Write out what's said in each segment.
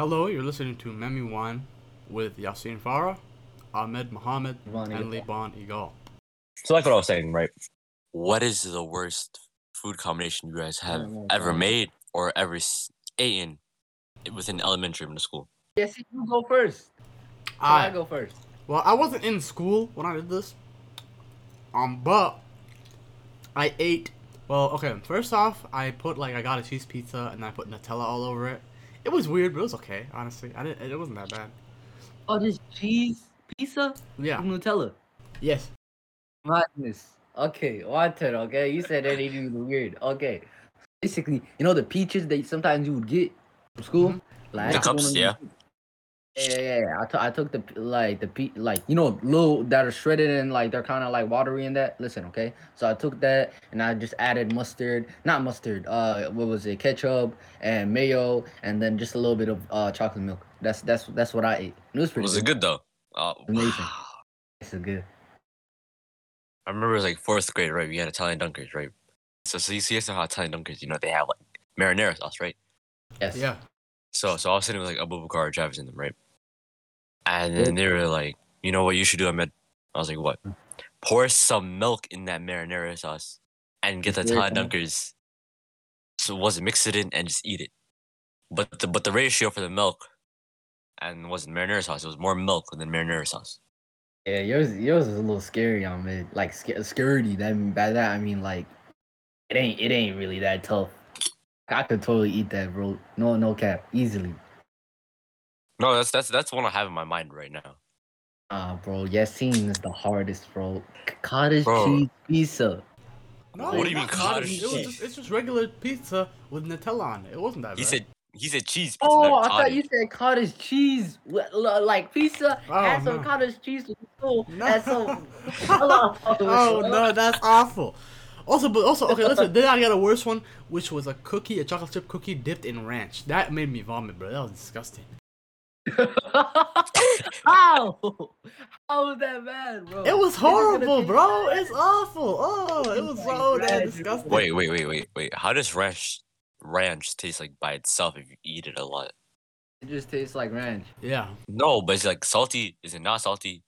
Hello, you're listening to Memi One with Yasin Farah, Ahmed Mohammed, Ron and Eagle. Liban Eagle. So like what I was saying, right? What is the worst food combination you guys have Oh, ever made or ever s- eaten within elementary middle school? Yes, you go first. I I go first. well, I wasn't in school when I did this. Um, but I ate. Well, okay. First off, I put like I got a cheese pizza and I put Nutella all over it. It was weird, but it was okay. Honestly, I didn't. It wasn't that bad. Oh, this cheese pizza Yeah. with Nutella. Yes. Madness. Okay, water. Okay, you said that ain't even weird. Okay, basically, you know the peaches that sometimes you would get from school, Mhm. like The I cups, yeah. them- Yeah, yeah, yeah. I took the like the pe like you know little that are shredded and like they're kind of like watery in that. Listen, okay. So I took that and I just added mustard, not mustard. Uh, what was it? Ketchup and mayo, and then just a little bit of uh chocolate milk. That's that's that's what I ate. It was pretty Was it good though? Uh, Amazing. It's good. I remember it was like fourth grade, right? We had Italian dunkers, right? So, so you see us how Italian dunkers, you know, they have like marinara sauce, right? Yes. Yeah. So, so I was sitting with like Abu Bakar and Travis in them, right? And then they were like, you know what you should do, Ahmed? I was like, what? Hmm. Pour some milk in that marinara sauce and get the cool. dunkers. So was it mix it in and just eat it? But the but the ratio for the milk and wasn't marinara sauce. It was more milk than marinara sauce. Yeah, yours yours is a little scary on me. Like scaredy. That by that I mean like it ain't it ain't really that tough. I could totally eat that, bro. No no cap, easily. No, that's that's that's one I have in my mind right now. Ah, bro, Yasin is the hardest, bro. Cottage Bro. cheese pizza. No, What do you mean cottage? cottage It was cheese? just it's just regular pizza with Nutella on it. It wasn't that bad. He said he said cheese. pizza, Oh, not I thought you said cottage cheese, Li- li- like pizza. Oh, add some no. cottage cheese with cool. No. Add some. Hello. oh no, that's awful. Also, but also, okay, listen. Then I got a worse one, which was a cookie, a chocolate chip cookie dipped in ranch. That made me vomit, bro. That was disgusting. How? How was that bad, bro? It was This is gonna horrible, bro. bad. It's awful. Oh, it was so Like damn disgusting. Wait, wait, wait, wait, wait. How does ranch ranch taste like by itself if you eat it a lot? It just tastes like ranch. Yeah, No, but it's like salty. Is it not salty?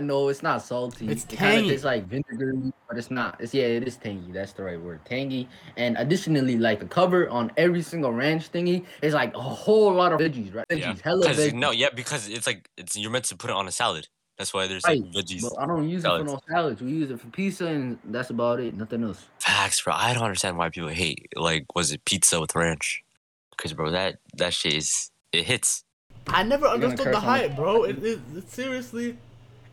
No, it's not salty. It's it kinda tangy. tastes like vinegar, but it's not. It's yeah, it is tangy. That's the right word, tangy. And additionally, like the cover on every single ranch thingy is like a whole lot of veggies, right? Veggies, Yeah. hella veggies. no, yeah, because it's like it's you're meant to put it on a salad. That's why there's Right, like veggies. But I don't use salads. it for no salads. We use it for pizza, and that's about it. Nothing else. Facts, bro. I don't understand why people hate like was it pizza with ranch? Because bro, that that shit is it hits. I never understood the hype, bro. It, it, it seriously,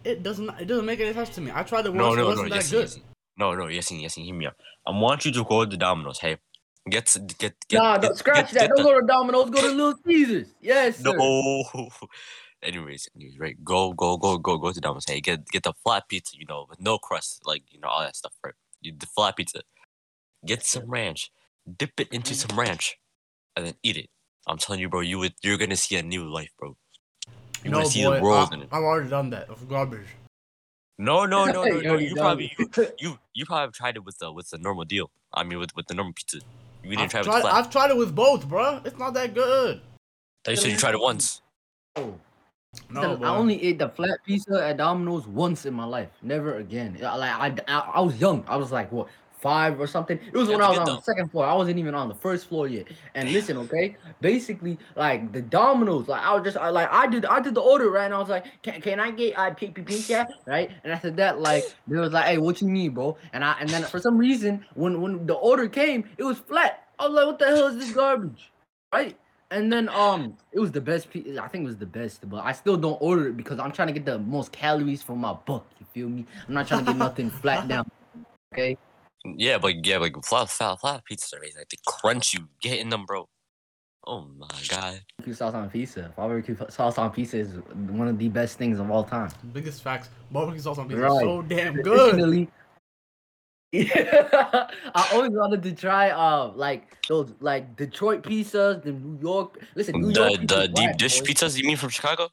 it doesn't. It doesn't make any sense to me. I tried it once. No, no, no, wasn't that yes, good. yes, no, no, yes, yes, hear me out. I want you to go to Domino's. Hey, get get get. nah, get, don't scratch get, that. Get Don't the, go to Domino's. Go to Little Caesars. Yes, sir. no. anyways, anyways, right? Go, go, go, go, go to Domino's. Hey, get get the flat pizza, you know, with no crust, like you know all that stuff, right? You, the flat pizza. Get some ranch, dip it into some ranch, and then eat it. I'm telling you, bro, you would you're gonna see a new life, bro. You're no, gonna see boy, the world I, in it. I've already done that. Of garbage. No, no, no, no, You no. You probably you, you you probably tried it with the with the normal deal. I mean, with with the normal pizza. You didn't I've try it with tried, flat. I've tried it with both, bro. It's not that good. Thought you said you tried it once. Oh. No, I only ate the flat pizza at Domino's once in my life. Never again. Like I, I, I was young. I was like what five or something. It was Yeah, when I was on though. the second floor. I wasn't even on the first floor yet. And listen, okay, basically like the Domino's, Like I was just I, like I did I did the order right. And I was like, can, can I get uh, pink pink pizza right? And after that, like they was like, hey, what you need, bro? And I and then for some reason when when the order came, it was flat. I was like, what the hell is this garbage, right? And then um, it was the best. Pe- I think it was the best, but I still don't order it because I'm trying to get the most calories for my buck. You feel me? I'm not trying to get nothing flat down. Okay. Yeah, but yeah, like flat flat flat pizzas are amazing. Like the crunch you get in them, bro. Oh my god. Barbecue sauce on pizza. Barbecue sauce on pizza is one of the best things of all time. Biggest facts. Barbecue sauce on pizza Right. is so damn good. Yeah, I always wanted to try uh like those like Detroit pizzas, the New York. Listen, New York The pizza the deep whack, dish boy. pizzas you mean from Chicago?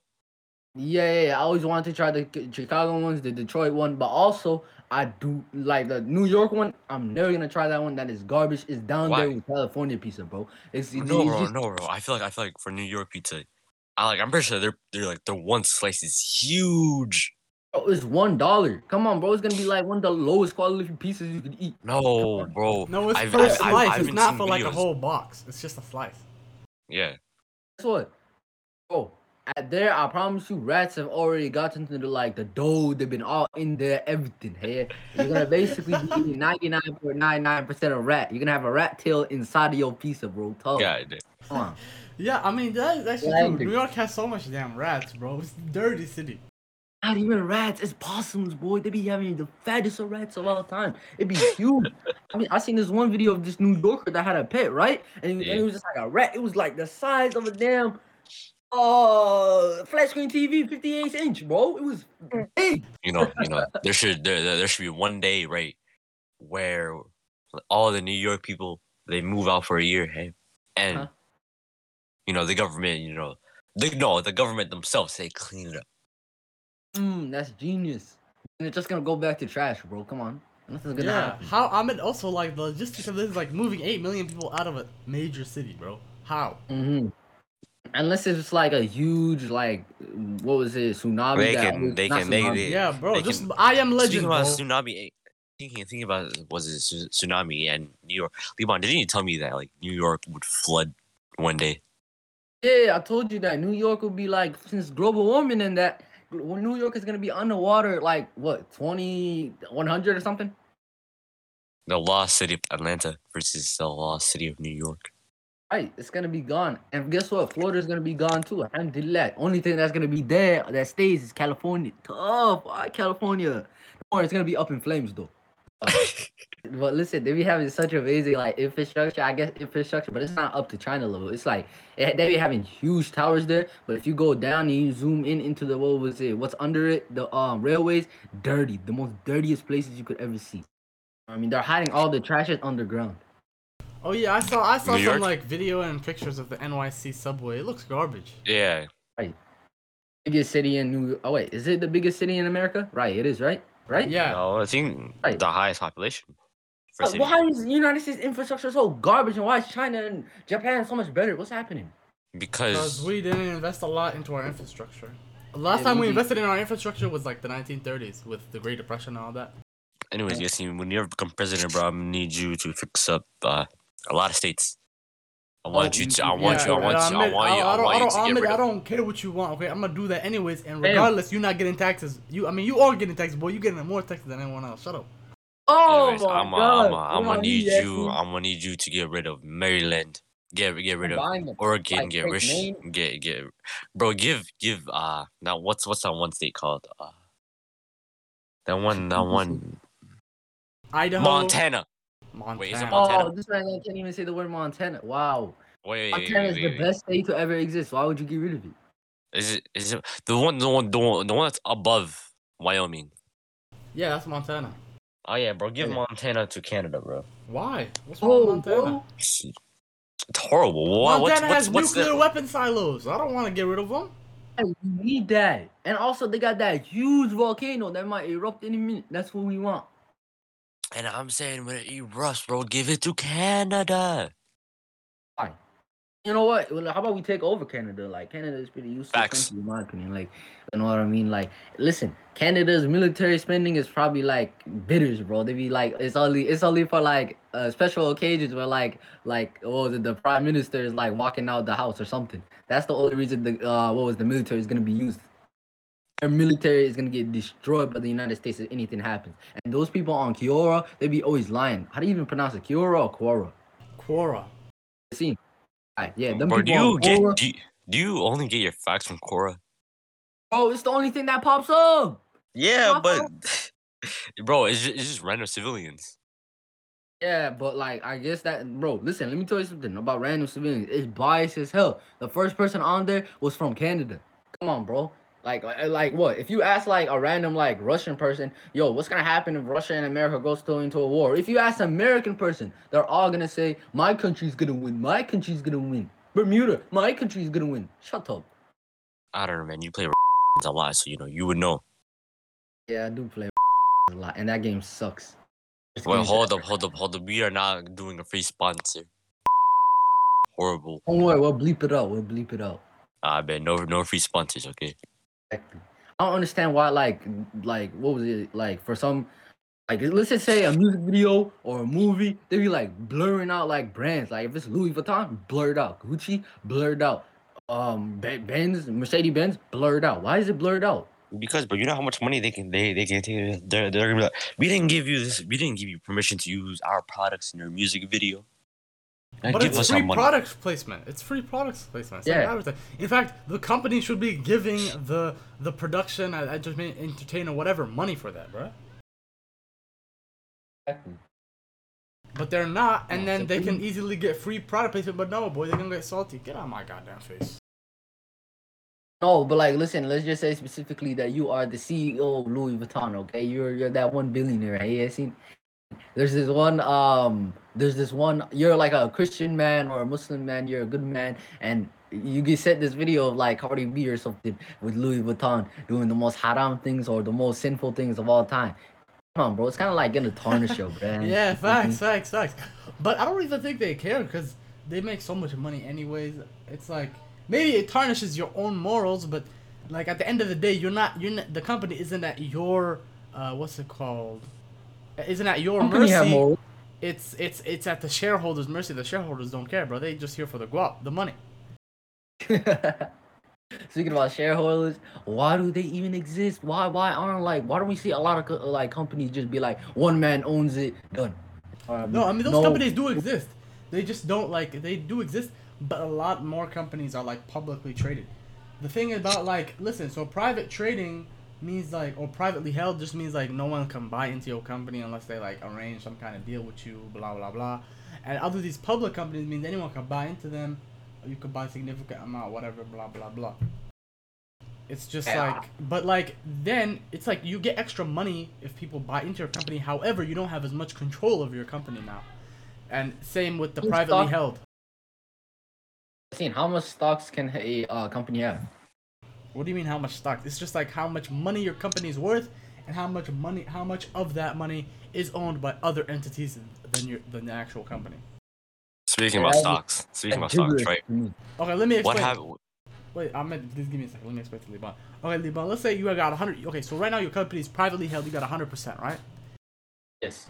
Yeah, yeah, yeah. I always wanted to try the Chicago ones, the Detroit one, but also I do like the New York one. I'm never gonna try that one. That is garbage. It's down there Why? with California pizza, bro. It's, it's, No, it's bro, just no, bro. I feel like I feel like for New York pizza, I like. I'm pretty sure they're they're like their one slice is huge. bro, it's one dollar. Come on, bro. It's gonna be like one of the lowest quality pizzas you can eat. No, bro. No, it's I've- per I've- I've- slice. I've it's been not seeing for like a whole box. It's just a slice. Yeah. Guess what? Bro, at there, I promise you, rats have already gotten to the like the dough. They've been all in there, everything. Hey, you're gonna basically be eating 99.99% of rat. You're gonna have a rat tail inside of your pizza, bro. Tough. Yeah. I did. Come on. Yeah, I mean that, that's true. Blended. New York has so much damn rats, bro. It's a dirty city. Not even rats, it's possums, boy. They be having the fattest of rats of all time. It'd be huge. I mean, I seen this one video of this New Yorker that had a pet, right? And, he- and it was just like a rat. It was like the size of a damn uh flat screen TV, 58 inch, bro. It was big. You know. You know. There should there there there should be one day right where all the New York people they move out for a year, hey, and Huh? you know the government, you know, they no the government themselves they clean it up. Mm, that's genius. And it's just gonna go back to trash, bro. Come on. Nothing's gonna Yeah. happen. How? I mean, also like the logistics of this, is like moving eight million people out of a major city, bro. How? hmm Unless it's like a huge, like, what was it, tsunaami? They that can- they can- they- tsunami. they- Yeah, bro. they Just can- I am Speaking legend, about bro. tsunami, eh, thinking thinking about was it tsunami and New York? Liban, didn't you tell me that like New York would flood one day? Yeah, I told you that New York would be like since global warming and that New York is gonna be underwater like what 20, 100 or something. The lost city of Atlanta versus the lost city of New York. Right, it's gonna be gone. And guess what? Florida's gonna be gone too. Alhamdulillah. Only thing that's gonna be there that stays is California. Tough, ah, California. Don't it's gonna be up in flames though. But listen, they be having such amazing like infrastructure. I guess infrastructure, but it's not up to China level. It's like it, they be having huge towers there. But if you go down and you zoom in into the what was it? What's under it? The um railways, dirty. The most dirtiest places you could ever see. I mean, they're hiding all the trashes underground. Oh yeah, I saw I saw New some York? like video and pictures of the NYC subway. It looks garbage. Yeah, biggest city in New. Oh wait, is it the biggest city in America? Right, it is. Right, right. Yeah. no, I think Right. the highest population. Uh, why is the United States infrastructure so garbage, and why is China and Japan so much better? What's happening? Because Because we didn't invest a lot into our infrastructure. Last Yeah, time we we- invested in our infrastructure was like the 1930s with the Great Depression and all that. anyways, you see, when you ever become president, bro, I'm need you to fix up uh, a lot of states. I want Oh, you you- to. I want yeah, you. I yeah, want you. I Ahmed, want you. I don't- want you don't- to get Ahmed, rid I don't care what you want. Okay, I'm gonna do that anyways, and Damn. regardless, you're not getting taxes. You, I mean, you are getting taxes, boy. You're getting more taxes than anyone else. Shut up. Oh Anyways, my I'm. god! I'm. I'm gonna need need, you. Yasmin? I'm gonna need you to get rid of Maryland. Get get rid of Buying. Oregon. Like, Get fake rich. name? Get get. Bro, give give. Uh, now what's what's that one state called? Uh, that one. That one. Idaho, Montana. Montana. Wait, is it Oh, this man can't even say the word Montana. Wow, Wait, wait, wait, Montana is wait, the wait. best state to ever exist. Why would you get rid of it? Is it is it the one the one the one, the one that's above Wyoming? Yeah, that's Montana. Oh yeah, bro. Give Yeah. Montana to Canada, bro. Why? What's wrong oh, with Oh, Montana? bro. It's, it's horrible. What, what's Montana what's has what's nuclear the, weapon silos. I don't want to get rid of them. Hey, we need that. And also, they got that huge volcano that might erupt any minute. That's what we want. And I'm saying when it erupts, bro, give it to Canada. Fine. You know what? Well, how about we take over Canada? Like Canada is pretty useless Facts. country, in my opinion. Like, you know what I mean? Like, listen, Canada's military spending is probably like bitters, bro. They be like, it's only, it's only for like uh, special occasions where like, like, what was it? The prime minister is like walking out the house or something. That's the only reason the uh, what was the military is gonna be used. Our military is gonna get destroyed by the United States if anything happens. And those people on Kiora, they be always lying. How do you even pronounce it? Kiora or Quora? Quora. See, Alright, yeah, them Bro, do you on get Quora- do you, do you only get your facts from Quora? Bro, it's the only thing that pops up. Yeah, but- bro, it's just, it's just random civilians. Yeah, but like I guess that bro, listen, let me tell you something about random civilians. It's biased as hell. The first person on there was from Canada. Come on, bro. Like uh, like what? If you ask like a random like Russian person, yo, what's gonna happen if Russia and America goes to into a war? If you ask an American person, they're all gonna say, My country's gonna win, my country's gonna win. Bermuda, my country's gonna win. Shut up. I don't know, man. You play a lot, so you know you would know. Yeah, I do play a lot, and that game sucks. This Well, hold up, hold up, hold up. We are not doing a free sponsor. Horrible. Don't worry, we'll bleep it out. We'll bleep it out. I bet no, no free sponsors. Okay. Exactly. I don't understand why, like, like what was it like for some, like let's just say a music video or a movie, they be like blurring out like brands. Like if it's Louis Vuitton, blurred out. Gucci, blurred out. Um, Ben- Benz, Mercedes Benz, blurred out. Why is it blurred out? Because, but you know how much money they can they they can take. They're they're gonna be like, we didn't give you this. We didn't give you permission to use our products in your music video. Now But give it's us free our money. product placement. It's free product placement. It's Yeah. advertising. In fact, the company should be giving the the production, entertainment, entertainer, whatever, money for that, bro. But they're not, and Yeah, then they can easily get free product placement. But no, boy, they're gonna get salty. Get out of my goddamn face. No, but like, listen, let's just say specifically that you are the CEO of Louis Vuitton. Okay, you're you're that one billionaire. Hey, I seen. There's this one. Um, there's this one. You're like a Christian man or a Muslim man. You're a good man, and you get sent this video of like Cardi B or something with Louis Vuitton doing the most haram things or the most sinful things of all time. Come on, bro. It's kind of like getting a tarnish show, bro. Yeah, facts, facts, facts. But I don't even think they care because they make so much money anyways. It's like maybe it tarnishes your own morals, but like at the end of the day, you're not. You're not, the company isn't at your uh, what's it called? Isn't at your Company mercy. It's it's it's at the shareholders' mercy. The shareholders don't care, bro. They just here for the guap, the money. Speaking about shareholders, why do they even exist? Why why aren't like why don't we see a lot of co- like companies just be like one man owns it done? Um, No, I mean those no- companies do exist. They just don't like they do exist, but a lot more companies are like publicly traded. The thing about like listen, so private trading means like or privately held just means like no one can buy into your company unless they like arrange some kind of deal with you, blah blah blah. And other these public companies means anyone can buy into them. Or you could buy significant amount, whatever, blah blah blah. It's just Yeah. like, but like then it's like you get extra money if people buy into your company. However, you don't have as much control over your company now. And same with the Who's privately stock- held. Seen how much stocks can a uh, company have? What do you mean how much stock? It's just like how much money your company is worth and how much money how much of that money is owned by other entities than your than the actual company. Speaking about stocks, speaking about stocks, right? Okay, let me explain. What explain. happened? Wait, I'm at, just give me a second. Let me explain to Liban. Okay, Liban, let's say you got 100. Okay, so right now your company is privately held. You got 100%, right? Yes.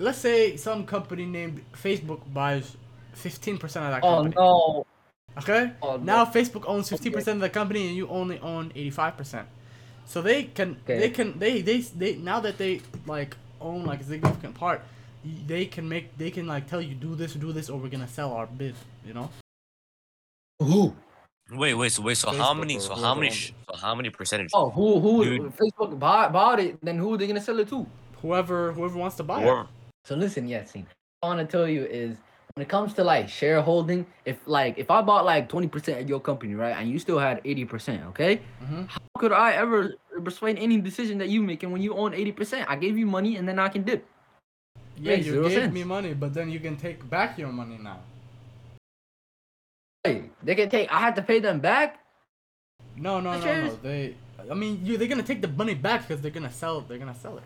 Let's say some company named Facebook buys 15% of that Oh company. no. Okay? Oh, now no. Facebook owns 50% of the company and you only own 85%. So they can Okay. they can they, they they now that they like own like a significant part, they can make they can like tell you do this do this or we're going to sell our bid, you know? Who? Wait, wait, so wait, so how many, so how many, sh- so how many percentage? Oh, who? Who? Dude. Facebook bought, bought it. Then who are they gonna sell it to? Whoever whoever wants to buy it. So listen, Yasin. All I want to tell you is when it comes to like shareholding, if like if I bought like twenty percent of your company, right, and you still had eighty percent, okay, Mhm. how could I ever persuade any decision that you making when you own eighty percent? I gave you money and then I can dip. Yeah, you gave sense. me money, but then you can take back your money now. Hey, they can take. I had to pay them back. No, no, no, no. They, I mean, you they're gonna take the money back because they're gonna sell. They're gonna sell it.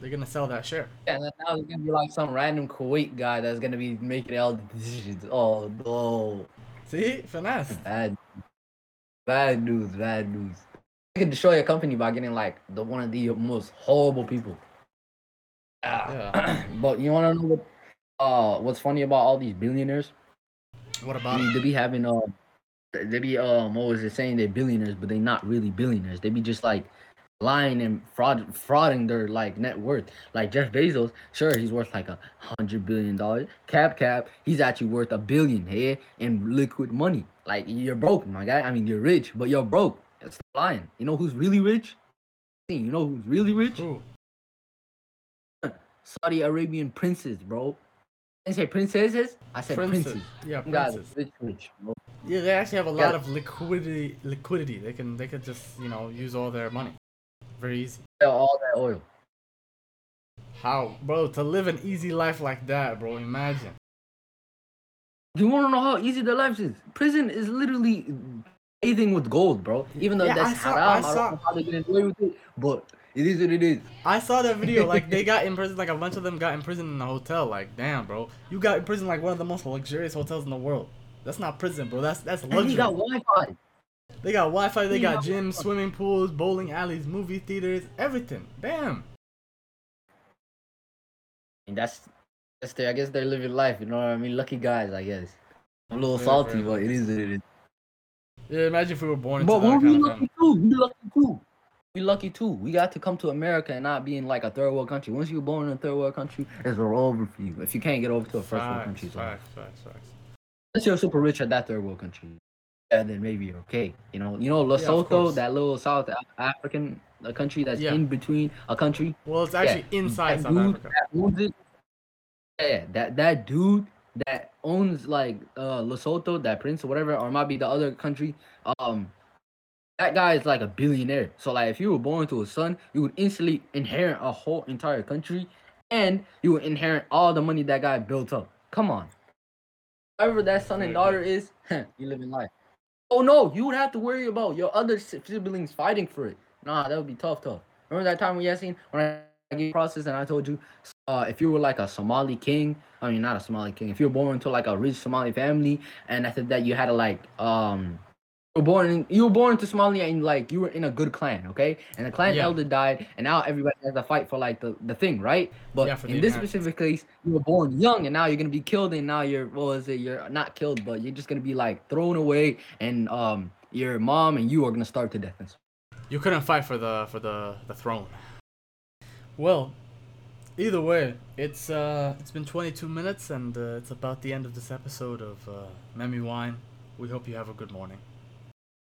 They're gonna sell that share. And then now there's gonna be like some random Kuwait guy that's gonna be making all the decisions. Oh no, See, finesse. bad, bad news, bad news. You can destroy your company by getting like the one of the most horrible people. Ah. Yeah. but you wanna know what? Uh, what's funny about all these billionaires? What about They, they be having uh, they be um, what was it saying? They're billionaires, but they're not really billionaires. They be just like lying and fraud, frauding their like net worth. Like Jeff Bezos, sure he's worth like a hundred billion dollars. Cap Cap, he's actually worth a billion here in liquid money. Like you're broke, my guy. I mean, you're rich, but you're broke. It's lying. You know who's really rich? You know who's really rich? Saudi Arabian princes, bro. I say princesses. I said Princes. princes. Yeah, Them guys are princes. rich, rich, bro. Yeah, they actually have a Yeah. lot of liquidity. Liquidity. They can they can just you know use all their money. Very easy. Sell all that oil. How, bro? To live an easy life like that, bro. Imagine. You want to know how easy the life is? Prison is literally anything with gold, bro. Even though Yeah, that's I saw- haram, I I, don't know how they get away with it, but it is what it is. I saw that video. Like they got in prison. Like a bunch of them got in prison in a hotel. Like damn, bro, you got in prison like one of the most luxurious hotels in the world. That's not prison, bro. That's that's luxury. And luxury. he got Wi-Fi. They got Wi-Fi. They got got gyms, swimming pools, bowling alleys, movie theaters, everything. Damn. And that's that's their. I guess they're living life. You know what I mean? Lucky guys, I guess. I'm a little Yeah, salty, fair but it is what it is. Yeah, imagine if we were born into But that we're kind lucky family. too. We lucky too. We lucky too. We got to come to America and not be in like a third world country. Once you're born in a third world country, it's all over for you. If you can't get over to a first world Facts, country, so facts, facts, facts. unless you're super rich at that third world country, and then maybe okay. You know, you know Lesotho, course. that little South African uh, country that's Yeah. in between a country. Well, it's actually Yeah, inside that South dude Africa. that owns it. Yeah, that that dude that owns like uh Lesotho, that prince or whatever, or might be the other country. Um, that guy is like a billionaire. So like, if you were born to a son, you would instantly inherit a whole entire country, and you would inherit all the money that guy built up. Come on, whoever that son and daughter is, you live in life. Oh no, you would have to worry about your other siblings fighting for it. Nah, that would be tough, tough. Remember that time we seen when I gave process and I told you, uh, if you were like a Somali king, I mean not a Somali king, if you were born into like a rich Somali family, and after that you had to like um, were born in, you were born into Somalia and like you were in a good clan, okay, and the clan Yeah. elder died, and now everybody has to fight for like the, the thing, right? But Yeah, in this specific case, you were born young, and now you're gonna be killed, and now you're what was it? You're not killed, but you're just gonna be like thrown away, and um, your mom and you are gonna starve to death. You couldn't fight for the for the the throne. Well, either way, it's uh it's been 22 minutes and uh, it's about the end of this episode of uh, Memi Wine. We hope you have a good morning.